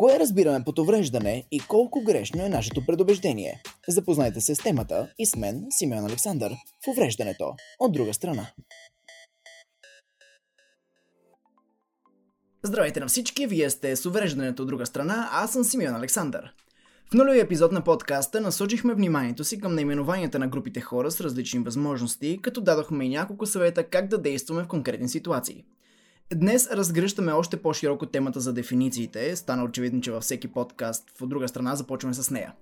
Кое разбираме под увреждане и колко грешно е нашето предубеждение? Запознайте се с темата и с мен, Симеон Александър, в увреждането. От друга страна. Здравейте на всички, вие сте с увреждането от друга страна, аз съм Симеон Александър. В нулевия епизод на подкаста насочихме вниманието си към наименованията на групите хора с различни възможности, като дадохме и няколко съвета как да действаме в конкретни ситуации – Днес разгръщаме още по-широко темата за дефинициите. Стана очевидно, че във всеки подкаст в друга страна започваме с нея.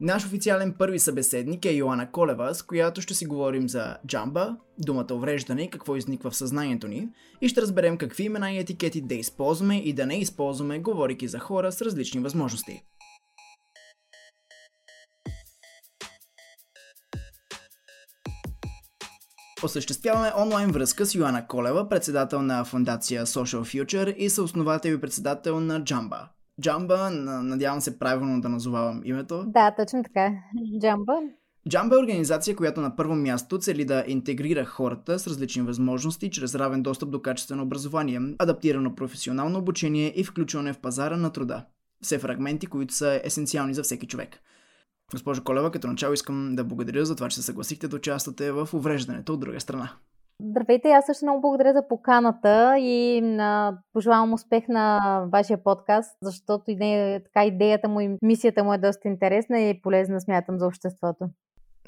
Наш официален първи събеседник е Йоана Колева, с която ще си говорим за джамба, думата увреждане и какво изниква в съзнанието ни и ще разберем какви имена и етикети да използваме и да не използваме, говорики за хора с различни възможности. Осъществяваме онлайн връзка с Йоанна Колева, председател на фундация Social Future и съосновател и председател на Jamba. Jamba, надявам се правилно да назовавам името. Да, точно така. Jamba. Jamba е организация, която на първо място цели да интегрира хората с различни възможности чрез равен достъп до качествено образование, адаптирано професионално обучение и включване в пазара на труда. Все фрагменти, които са есенциални за всеки човек. Госпожо Колева, като начало искам да благодаря за това, че се съгласихте да участвате в увреждането от друга страна. Здравейте, аз също много благодаря за поканата и а, пожелавам успех на вашия подкаст, защото идея, така идеята му и мисията му е доста интересна и полезна, смятам, за обществото.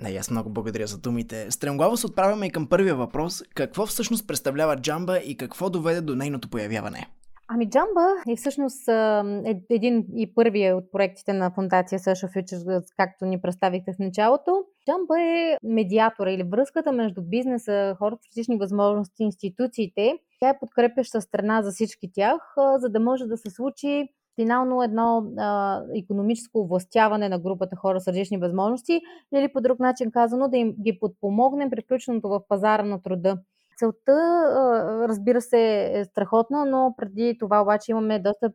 Не, аз много благодаря за думите. Стремглаво се отправяме и към първия въпрос. Какво всъщност представлява джамба и какво доведе до нейното появяване? Ами Джамба е всъщност е един и първия от проектите на фундация Social Futures, както ни представихте в началото. Джамба е медиатора или връзката между бизнеса, хората с различни възможности, институциите. Тя е подкрепяща страна за всички тях, за да може да се случи финално едно а, економическо властяване на групата хора с различни възможности или по друг начин казано да им ги подпомогнем при в пазара на труда. Целта, разбира се, е страхотна, но преди това обаче имаме доста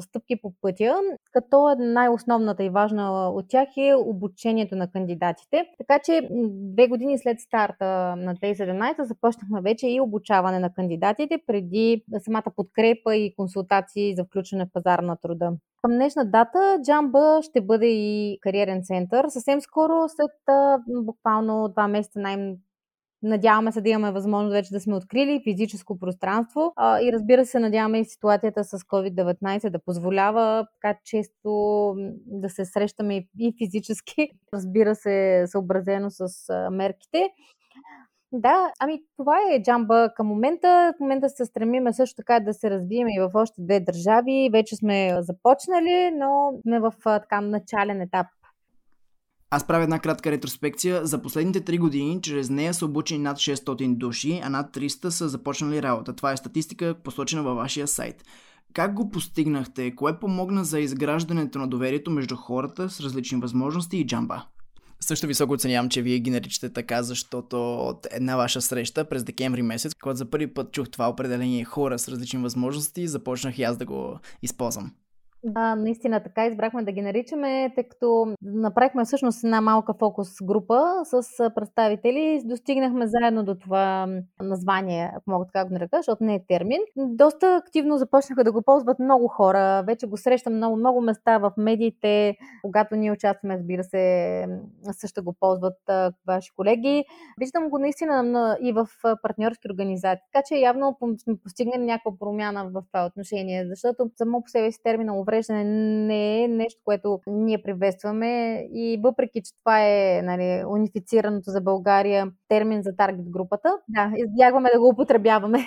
стъпки по пътя, като най-основната и важна от тях е обучението на кандидатите. Така че две години след старта на 2017 започнахме вече и обучаване на кандидатите преди самата подкрепа и консултации за включване в пазар на труда. Към днешна дата Джамба ще бъде и кариерен център. Съвсем скоро, след буквално два месеца най- Надяваме се да имаме възможност вече да сме открили физическо пространство а, и разбира се, надяваме и ситуацията с COVID-19 да позволява така често да се срещаме и физически, разбира се, съобразено с мерките. Да, ами това е джамба към момента. В момента се стремиме също така да се развием и в още две държави. Вече сме започнали, но сме в така начален етап аз правя една кратка ретроспекция. За последните 3 години чрез нея са обучени над 600 души, а над 300 са започнали работа. Това е статистика, посочена във вашия сайт. Как го постигнахте? Кое помогна за изграждането на доверието между хората с различни възможности и джамба? Също високо оценявам, че вие ги наричате така, защото от една ваша среща през декември месец, когато за първи път чух това определение хора с различни възможности, започнах и аз да го използвам. Да, наистина така избрахме да ги наричаме, тъй като направихме всъщност една малка фокус група с представители. Достигнахме заедно до това название, ако мога така го нарека, защото не е термин. Доста активно започнаха да го ползват много хора. Вече го срещам много, много места в медиите. Когато ние участваме, разбира се, също го ползват ваши колеги. Виждам го наистина и в партньорски организации. Така че явно сме постигнали някаква промяна в това отношение, защото само по себе си термина увреждане не е нещо, което ние приветстваме и въпреки, че това е нали, унифицираното за България термин за таргет групата, да, избягваме да го употребяваме.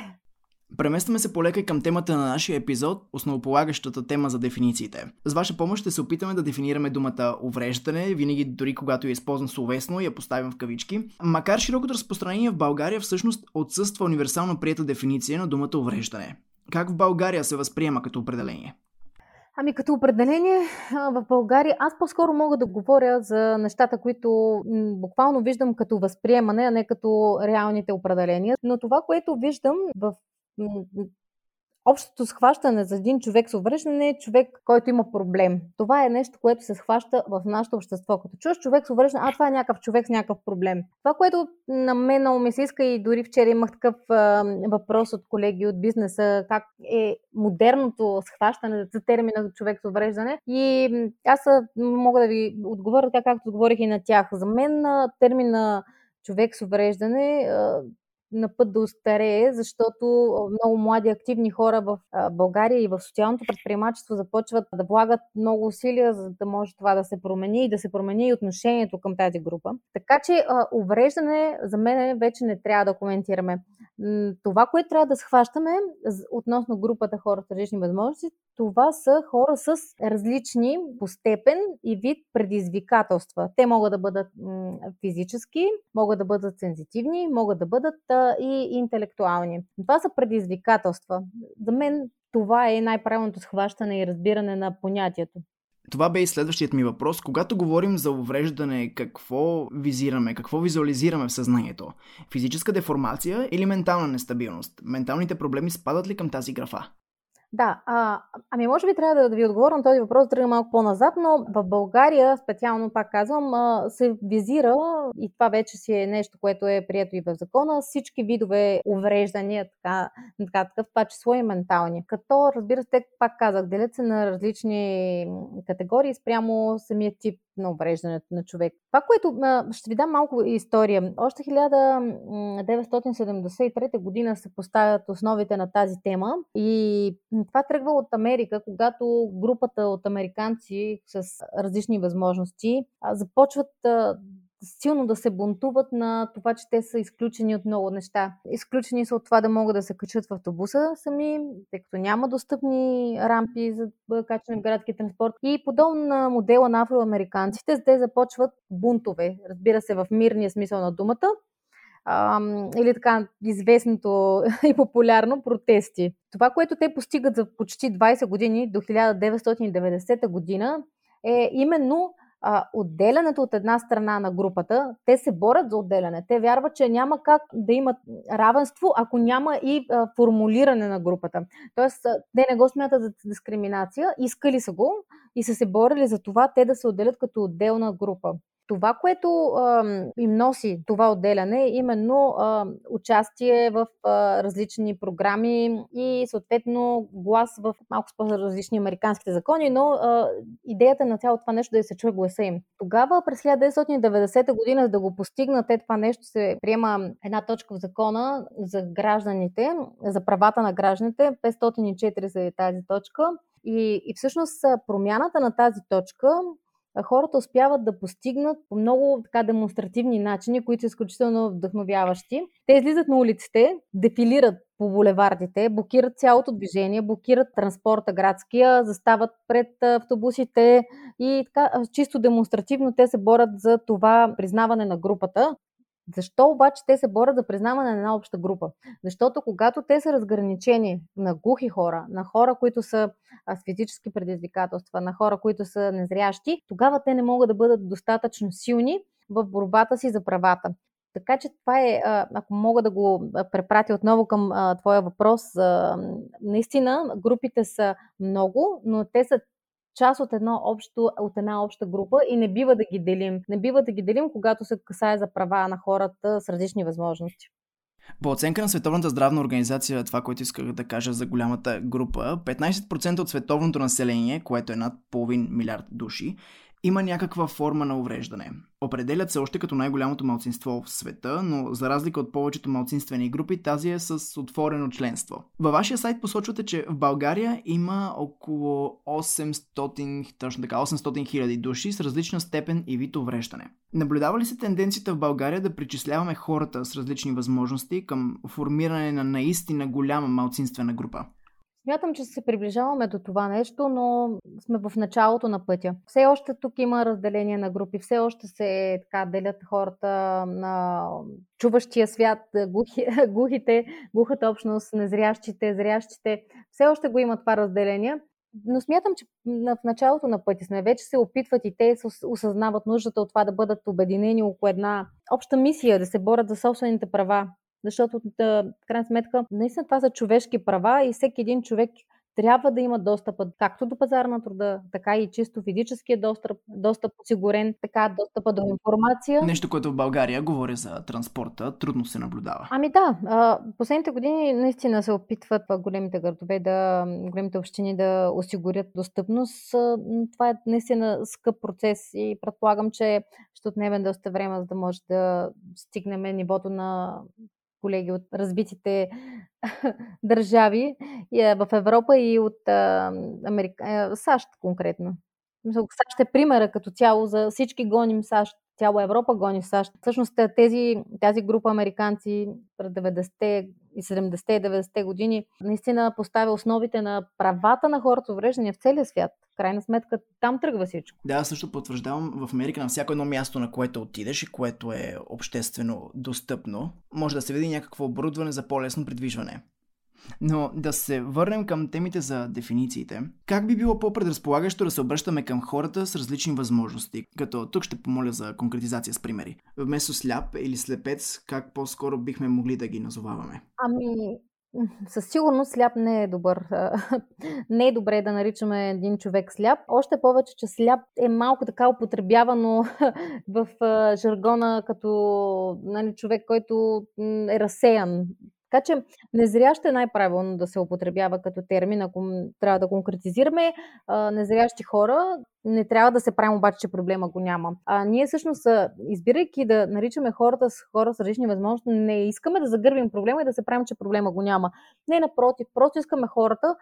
Преместваме се полека и към темата на нашия епизод, основополагащата тема за дефинициите. С ваша помощ ще се опитаме да дефинираме думата увреждане, винаги дори когато я използвам словесно и я поставям в кавички. Макар широкото разпространение в България всъщност отсъства универсално прията дефиниция на думата увреждане. Как в България се възприема като определение? Ами като определение в България, аз по-скоро мога да говоря за нещата, които буквално виждам като възприемане, а не като реалните определения. Но това, което виждам в общото схващане за един човек с увреждане е човек, който има проблем. Това е нещо, което се схваща в нашето общество. Като чуеш човек с увреждане, а това е някакъв човек с някакъв проблем. Това, което на мен много ми се иска и дори вчера имах такъв а, въпрос от колеги от бизнеса, как е модерното схващане за термина човек с увреждане. И аз мога да ви отговоря така, както отговорих и на тях. За мен термина човек с увреждане на път да устарее, защото много млади активни хора в България и в социалното предприемачество започват да влагат много усилия, за да може това да се промени и да се промени и отношението към тази група. Така че увреждане за мен вече не трябва да коментираме. Това, което трябва да схващаме относно групата хора с различни възможности, това са хора с различни по степен и вид предизвикателства. Те могат да бъдат физически, могат да бъдат сензитивни, могат да бъдат и интелектуални. Това са предизвикателства. За мен това е най-правилното схващане и разбиране на понятието. Това бе и следващият ми въпрос. Когато говорим за увреждане, какво визираме, какво визуализираме в съзнанието? Физическа деформация или ментална нестабилност? Менталните проблеми спадат ли към тази графа? Да, а, ами може би трябва да, да ви отговоря на този въпрос, да малко по-назад, но в България, специално пак казвам, а, се визира, и това вече си е нещо, което е прието и в закона, всички видове увреждания, така, така такъв, това число и ментални. Като, разбира се, пак казах, делят се на различни категории спрямо самия тип на увреждането на човек. Това, което ще ви дам малко история. Още 1973 година се поставят основите на тази тема и това тръгва от Америка, когато групата от американци с различни възможности започват силно да се бунтуват на това, че те са изключени от много неща. Изключени са от това да могат да се качат в автобуса сами, тъй като няма достъпни рампи за качване в градски транспорт. И подобно на модела на афроамериканците, те започват бунтове, разбира се, в мирния смисъл на думата, или така известното и популярно протести. Това, което те постигат за почти 20 години до 1990 година е именно а, отделянето от една страна на групата, те се борят за отделяне. Те вярват, че няма как да имат равенство, ако няма и а, формулиране на групата. Тоест, те не го смятат за дискриминация, искали са го и са се борили за това те да се отделят като отделна група. Това, което а, им носи това отделяне, е именно а, участие в а, различни програми и съответно глас в малко по-различни американските закони, но а, идеята на цялото това нещо да се чуе гласа им. Тогава, през 1990 година, за да го постигнат те това нещо, се приема една точка в закона за гражданите, за правата на гражданите. 504 е тази точка. И, и всъщност промяната на тази точка хората успяват да постигнат по много така демонстративни начини, които са изключително вдъхновяващи. Те излизат на улиците, дефилират по булевардите, блокират цялото движение, блокират транспорта градския, застават пред автобусите и така чисто демонстративно те се борят за това признаване на групата. Защо обаче те се борят за признаване на една обща група? Защото когато те са разграничени на глухи хора, на хора, които са с физически предизвикателства, на хора, които са незрящи, тогава те не могат да бъдат достатъчно силни в борбата си за правата. Така че това е, ако мога да го препратя отново към твоя въпрос, наистина групите са много, но те са част от, едно общо, от една обща група и не бива да ги делим. Не бива да ги делим, когато се касае за права на хората с различни възможности. По оценка на Световната здравна организация, това, което исках да кажа за голямата група, 15% от световното население, което е над половин милиард души, има някаква форма на увреждане. Определят се още като най-голямото малцинство в света, но за разлика от повечето малцинствени групи, тази е с отворено членство. Във вашия сайт посочвате, че в България има около 800, точно така, 800 хиляди души с различна степен и вид увреждане. Наблюдава ли се тенденцията в България да причисляваме хората с различни възможности към формиране на наистина голяма малцинствена група? Смятам, че се приближаваме до това нещо, но сме в началото на пътя. Все още тук има разделение на групи, все още се така делят хората на чуващия свят, глухи, глухите, глухата общност, незрящите, зрящите. Все още го има това разделение. Но смятам, че в началото на пътя сме. Вече се опитват и те осъзнават нуждата от това да бъдат обединени около една обща мисия, да се борят за собствените права защото в крайна сметка наистина това са човешки права и всеки един човек трябва да има достъп както до пазара на труда, така и чисто физическия достъп, достъп осигурен, така достъпа до информация. Нещо, което в България, говоря за транспорта, трудно се наблюдава. Ами да, последните години наистина се опитват големите градове, да, големите общини да осигурят достъпност. Това е наистина скъп процес и предполагам, че ще отнеме доста време, за да може да стигнем нивото на колеги от развитите държави в Европа и от Америка, САЩ конкретно. САЩ е примера като цяло за всички гоним САЩ. Цяла Европа гони САЩ. Всъщност тези, тази група американци през 90-те и 70-те и 90-те години наистина поставя основите на правата на хората с увреждания в целия свят. В крайна сметка там тръгва всичко. Да, също потвърждавам в Америка на всяко едно място, на което отидеш и което е обществено достъпно, може да се види някакво оборудване за по-лесно придвижване. Но да се върнем към темите за дефинициите. Как би било по-предразполагащо да се обръщаме към хората с различни възможности? Като тук ще помоля за конкретизация с примери. Вместо сляп или слепец, как по-скоро бихме могли да ги назоваваме? Ами, със сигурност сляп не е добър. не е добре да наричаме един човек сляп. Още повече, че сляп е малко така употребявано в жаргона като нали, човек, който е разсеян. Така че незрящ е най-правилно да се употребява като термин, ако трябва да конкретизираме. Незрящи хора не трябва да се правим обаче, че проблема го няма. А ние всъщност, избирайки да наричаме хората с хора с различни възможности, не искаме да загърбим проблема и да се правим, че проблема го няма. Не, напротив, просто искаме хората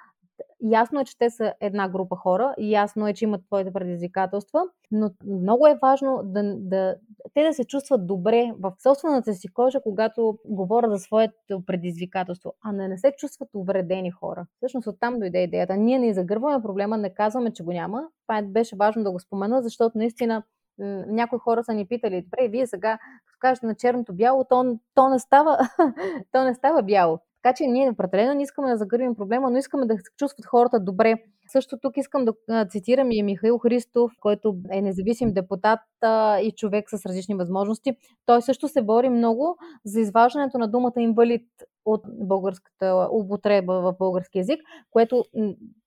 Ясно е, че те са една група хора, ясно е, че имат твоите предизвикателства, но много е важно да, да, те да се чувстват добре в собствената си кожа, когато говорят за своето предизвикателство, а не, не се чувстват увредени хора. Всъщност оттам дойде идеята. Ние не загърваме проблема, не казваме, че го няма. Това е, беше важно да го спомена, защото наистина някои хора са ни питали, добре, вие сега, като кажете на черното бяло, то, то, не става, то не става бяло. Така че ние определено не искаме да загърбим проблема, но искаме да се чувстват хората добре. Също тук искам да цитирам и Михаил Христов, който е независим депутат и човек с различни възможности. Той също се бори много за изваждането на думата инвалид от българската употреба в български язик, което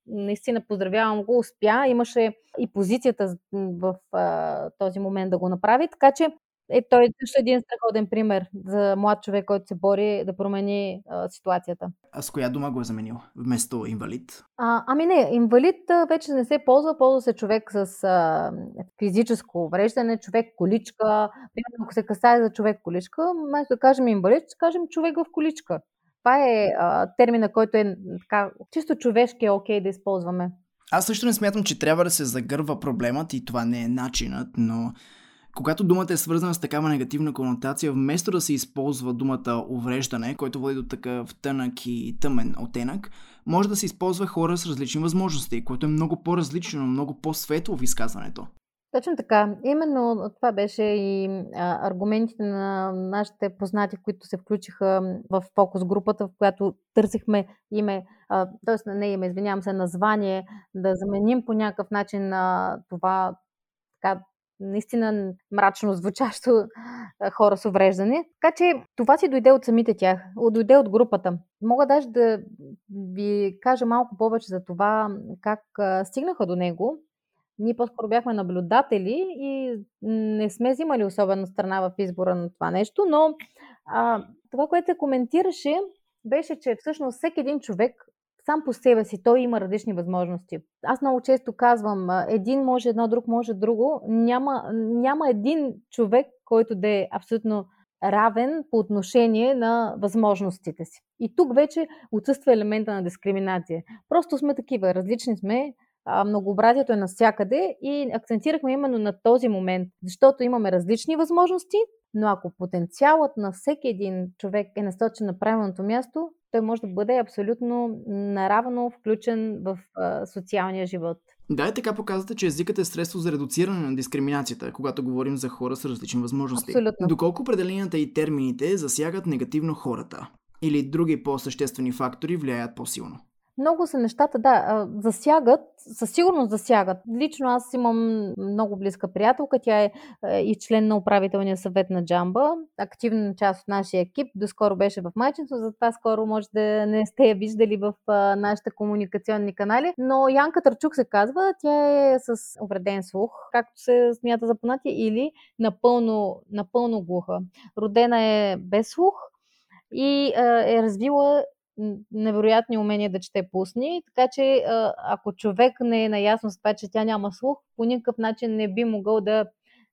наистина поздравявам го, успя. Имаше и позицията в а, този момент да го направи. Така че е, той също е един страхотен пример за млад човек, който се бори да промени а, ситуацията. А с коя дума го е заменил вместо инвалид? А, ами не, инвалид а, вече не се ползва, ползва се човек с а, физическо увреждане, човек количка. Примерно, ако се касае за човек количка, вместо да кажем инвалид, ще кажем човек в количка. Това е а, термина, който е така, чисто човешки е окей да използваме. Аз също не смятам, че трябва да се загърва проблемът и това не е начинът, но когато думата е свързана с такава негативна конотация, вместо да се използва думата увреждане, който води до такъв тънък и тъмен оттенък, може да се използва хора с различни възможности, което е много по-различно, много по-светло в изказването. Точно така. Именно това беше и а, аргументите на нашите познати, които се включиха в фокус групата, в която търсихме име, т.е. не име, извинявам се, название, да заменим по някакъв начин на това така, наистина мрачно звучащо хора с увреждане. Така че това си дойде от самите тях, дойде от групата. Мога даже да ви кажа малко повече за това как стигнаха до него. Ние по-скоро бяхме наблюдатели и не сме взимали особена страна в избора на това нещо, но а, това, което се коментираше, беше, че всъщност всеки един човек сам по себе си той има различни възможности. Аз много често казвам, един може едно, друг може друго. Няма, няма един човек, който да е абсолютно равен по отношение на възможностите си. И тук вече отсъства елемента на дискриминация. Просто сме такива, различни сме, многообразието е навсякъде и акцентирахме именно на този момент, защото имаме различни възможности, но ако потенциалът на всеки един човек е насочен на правилното място, той може да бъде абсолютно наравно включен в а, социалния живот. Да, и така показвате, че езикът е средство за редуциране на дискриминацията, когато говорим за хора с различни възможности. Абсолютно. Доколко определенията и термините засягат негативно хората? Или други по-съществени фактори влияят по-силно? Много са нещата, да, засягат, със сигурност засягат. Лично аз имам много близка приятелка, тя е, е и член на управителния съвет на Джамба, активна част от нашия екип, доскоро беше в майчинство, затова скоро може да не сте я виждали в нашите комуникационни канали. Но Янка Търчук се казва, тя е с увреден слух, както се смята за понятие, или напълно, напълно глуха. Родена е без слух и е развила невероятни умения да чете пусни, така че ако човек не е наясно с това, че тя няма слух, по никакъв начин не би могъл да,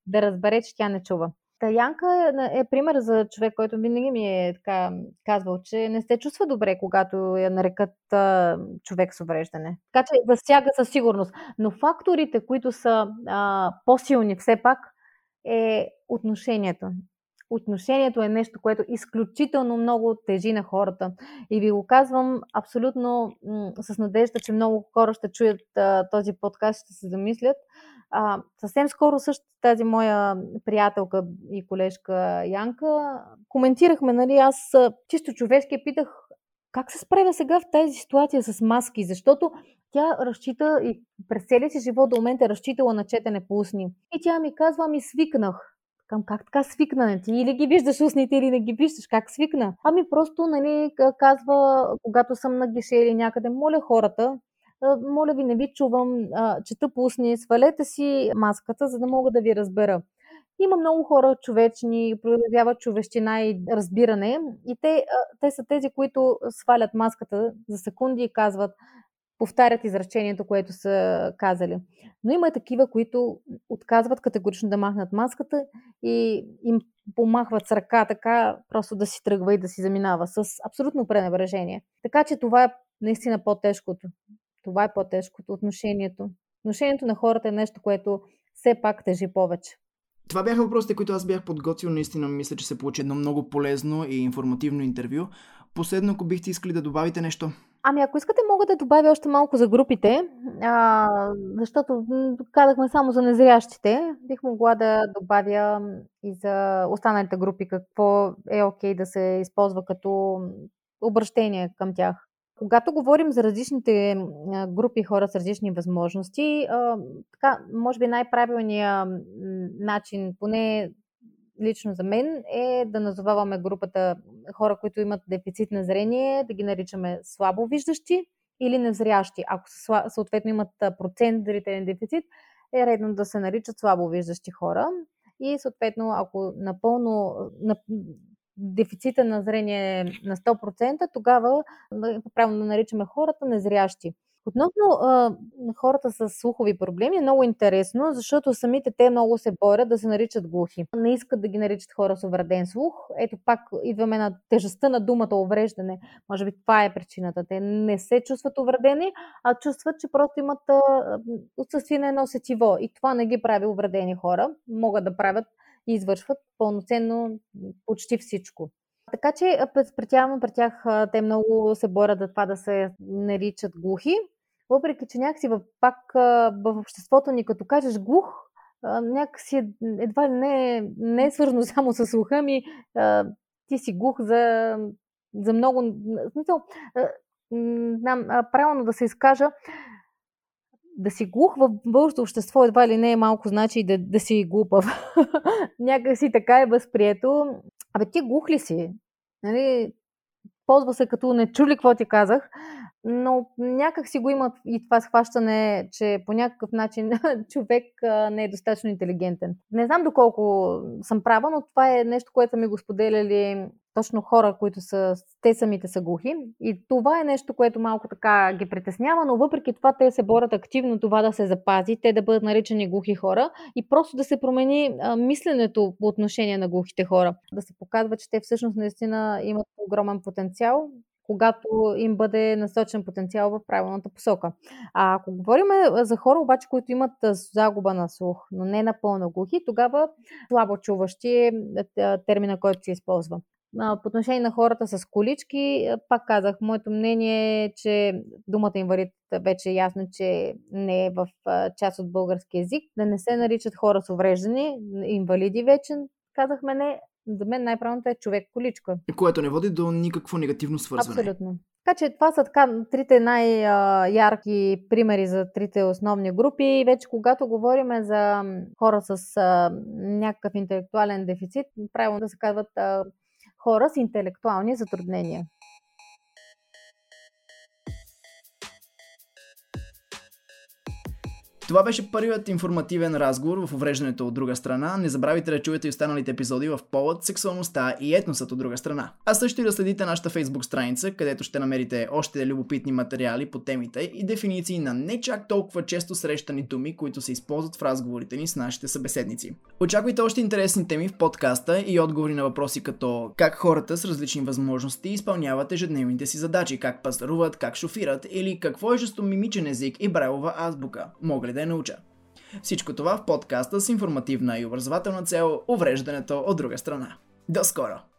да разбере, че тя не чува. Таянка е, пример за човек, който винаги ми е така казвал, че не се чувства добре, когато я нарекат а, човек с увреждане. Така че засяга със сигурност. Но факторите, които са а, по-силни все пак, е отношението отношението е нещо, което изключително много тежи на хората. И ви го казвам абсолютно м- с надежда, че много хора ще чуят а, този подкаст, ще се замислят. А, съвсем скоро също тази моя приятелка и колежка Янка коментирахме, нали, аз чисто човешки питах как се справя сега в тази ситуация с маски, защото тя разчита и през целия си живот до момента е разчитала на четене по устни. И тя ми казва, ми свикнах. Към как така свикна? Ти или ги виждаш устните, или не ги виждаш. Как свикна? Ами просто, нали, казва, когато съм на гише или някъде, моля хората, моля ви, не ви чувам, чета по устни, свалете си маската, за да мога да ви разбера. Има много хора човечни, проявяват човещина и разбиране и те, те са тези, които свалят маската за секунди и казват, повтарят изречението, което са казали. Но има и такива, които отказват категорично да махнат маската и им помахват с ръка така, просто да си тръгва и да си заминава с абсолютно пренебрежение. Така че това е наистина по-тежкото. Това е по-тежкото отношението. Отношението на хората е нещо, което все пак тежи повече. Това бяха въпросите, които аз бях подготвил. Наистина мисля, че се получи едно много полезно и информативно интервю. Последно, ако бихте искали да добавите нещо. Ами ако искате, мога да добавя още малко за групите, а, защото казахме само за незрящите. Бих могла да добавя и за останалите групи какво е окей да се използва като обращение към тях. Когато говорим за различните групи хора с различни възможности, а, така, може би най-правилният начин, поне лично за мен, е да назоваваме групата хора, които имат дефицит на зрение, да ги наричаме слабо виждащи или незрящи. Ако съответно имат процент зрителен дефицит, е редно да се наричат слабо виждащи хора. И съответно, ако напълно на, дефицита на зрение е на 100%, тогава правилно наричаме хората незрящи. Относно а, хората с слухови проблеми е много интересно, защото самите те много се борят да се наричат глухи. Не искат да ги наричат хора с увреден слух. Ето пак идваме на тежестта на думата увреждане. Може би това е причината. Те не се чувстват увредени, а чувстват, че просто имат а, отсъствие на едно сетиво. И това не ги прави увредени хора. Могат да правят и извършват пълноценно почти всичко. Така че специално при тях те много се борят за това да се наричат глухи, въпреки че някакси в, пак в обществото ни, като кажеш глух, някакси едва ли не, не е свързано само с слуха ми, ти си глух за, за много... Смисъл, правилно да се изкажа, да си глух в българското общество едва ли не е малко значи да, да си глупав. Някак си така е възприето. Абе, ти глух ли си? Нали, ползва се като не чули какво ти казах, но някак си го има и това схващане, че по някакъв начин човек не е достатъчно интелигентен. Не знам доколко съм права, но това е нещо, което ми го споделяли точно хора, които са, те самите са глухи. И това е нещо, което малко така ги притеснява, но въпреки това те се борят активно това да се запази, те да бъдат наричани глухи хора и просто да се промени а, мисленето по отношение на глухите хора. Да се показва, че те всъщност наистина имат огромен потенциал, когато им бъде насочен потенциал в правилната посока. А ако говорим за хора обаче, които имат загуба на слух, но не напълно глухи, тогава слабо чуващи е термина, който се използва. По отношение на хората с колички, пак казах, моето мнение е, че думата инвалид вече е ясно, че не е в част от български язик. Да не се наричат хора с увреждане, инвалиди вече, казахме не, за мен най-правилното е човек-количка. Което не води до никакво негативно свързване. Абсолютно. Така че това са така трите най-ярки примери за трите основни групи. Вече когато говорим за хора с някакъв интелектуален дефицит, правилно да се казват хора с интелектуални затруднения. Това беше първият информативен разговор в увреждането от друга страна. Не забравяйте да чуете и останалите епизоди в повод, сексуалността и етносът от друга страна. А също и да следите нашата фейсбук страница, където ще намерите още любопитни материали по темите и дефиниции на не чак толкова често срещани думи, които се използват в разговорите ни с нашите събеседници. Очаквайте още интересни теми в подкаста и отговори на въпроси като как хората с различни възможности изпълняват ежедневните си задачи, как пазаруват, как шофират или какво е жестомимичен език и брайлова азбука. Мога ли да я науча? Всичко това в подкаста с информативна и образователна цел увреждането от друга страна. До скоро!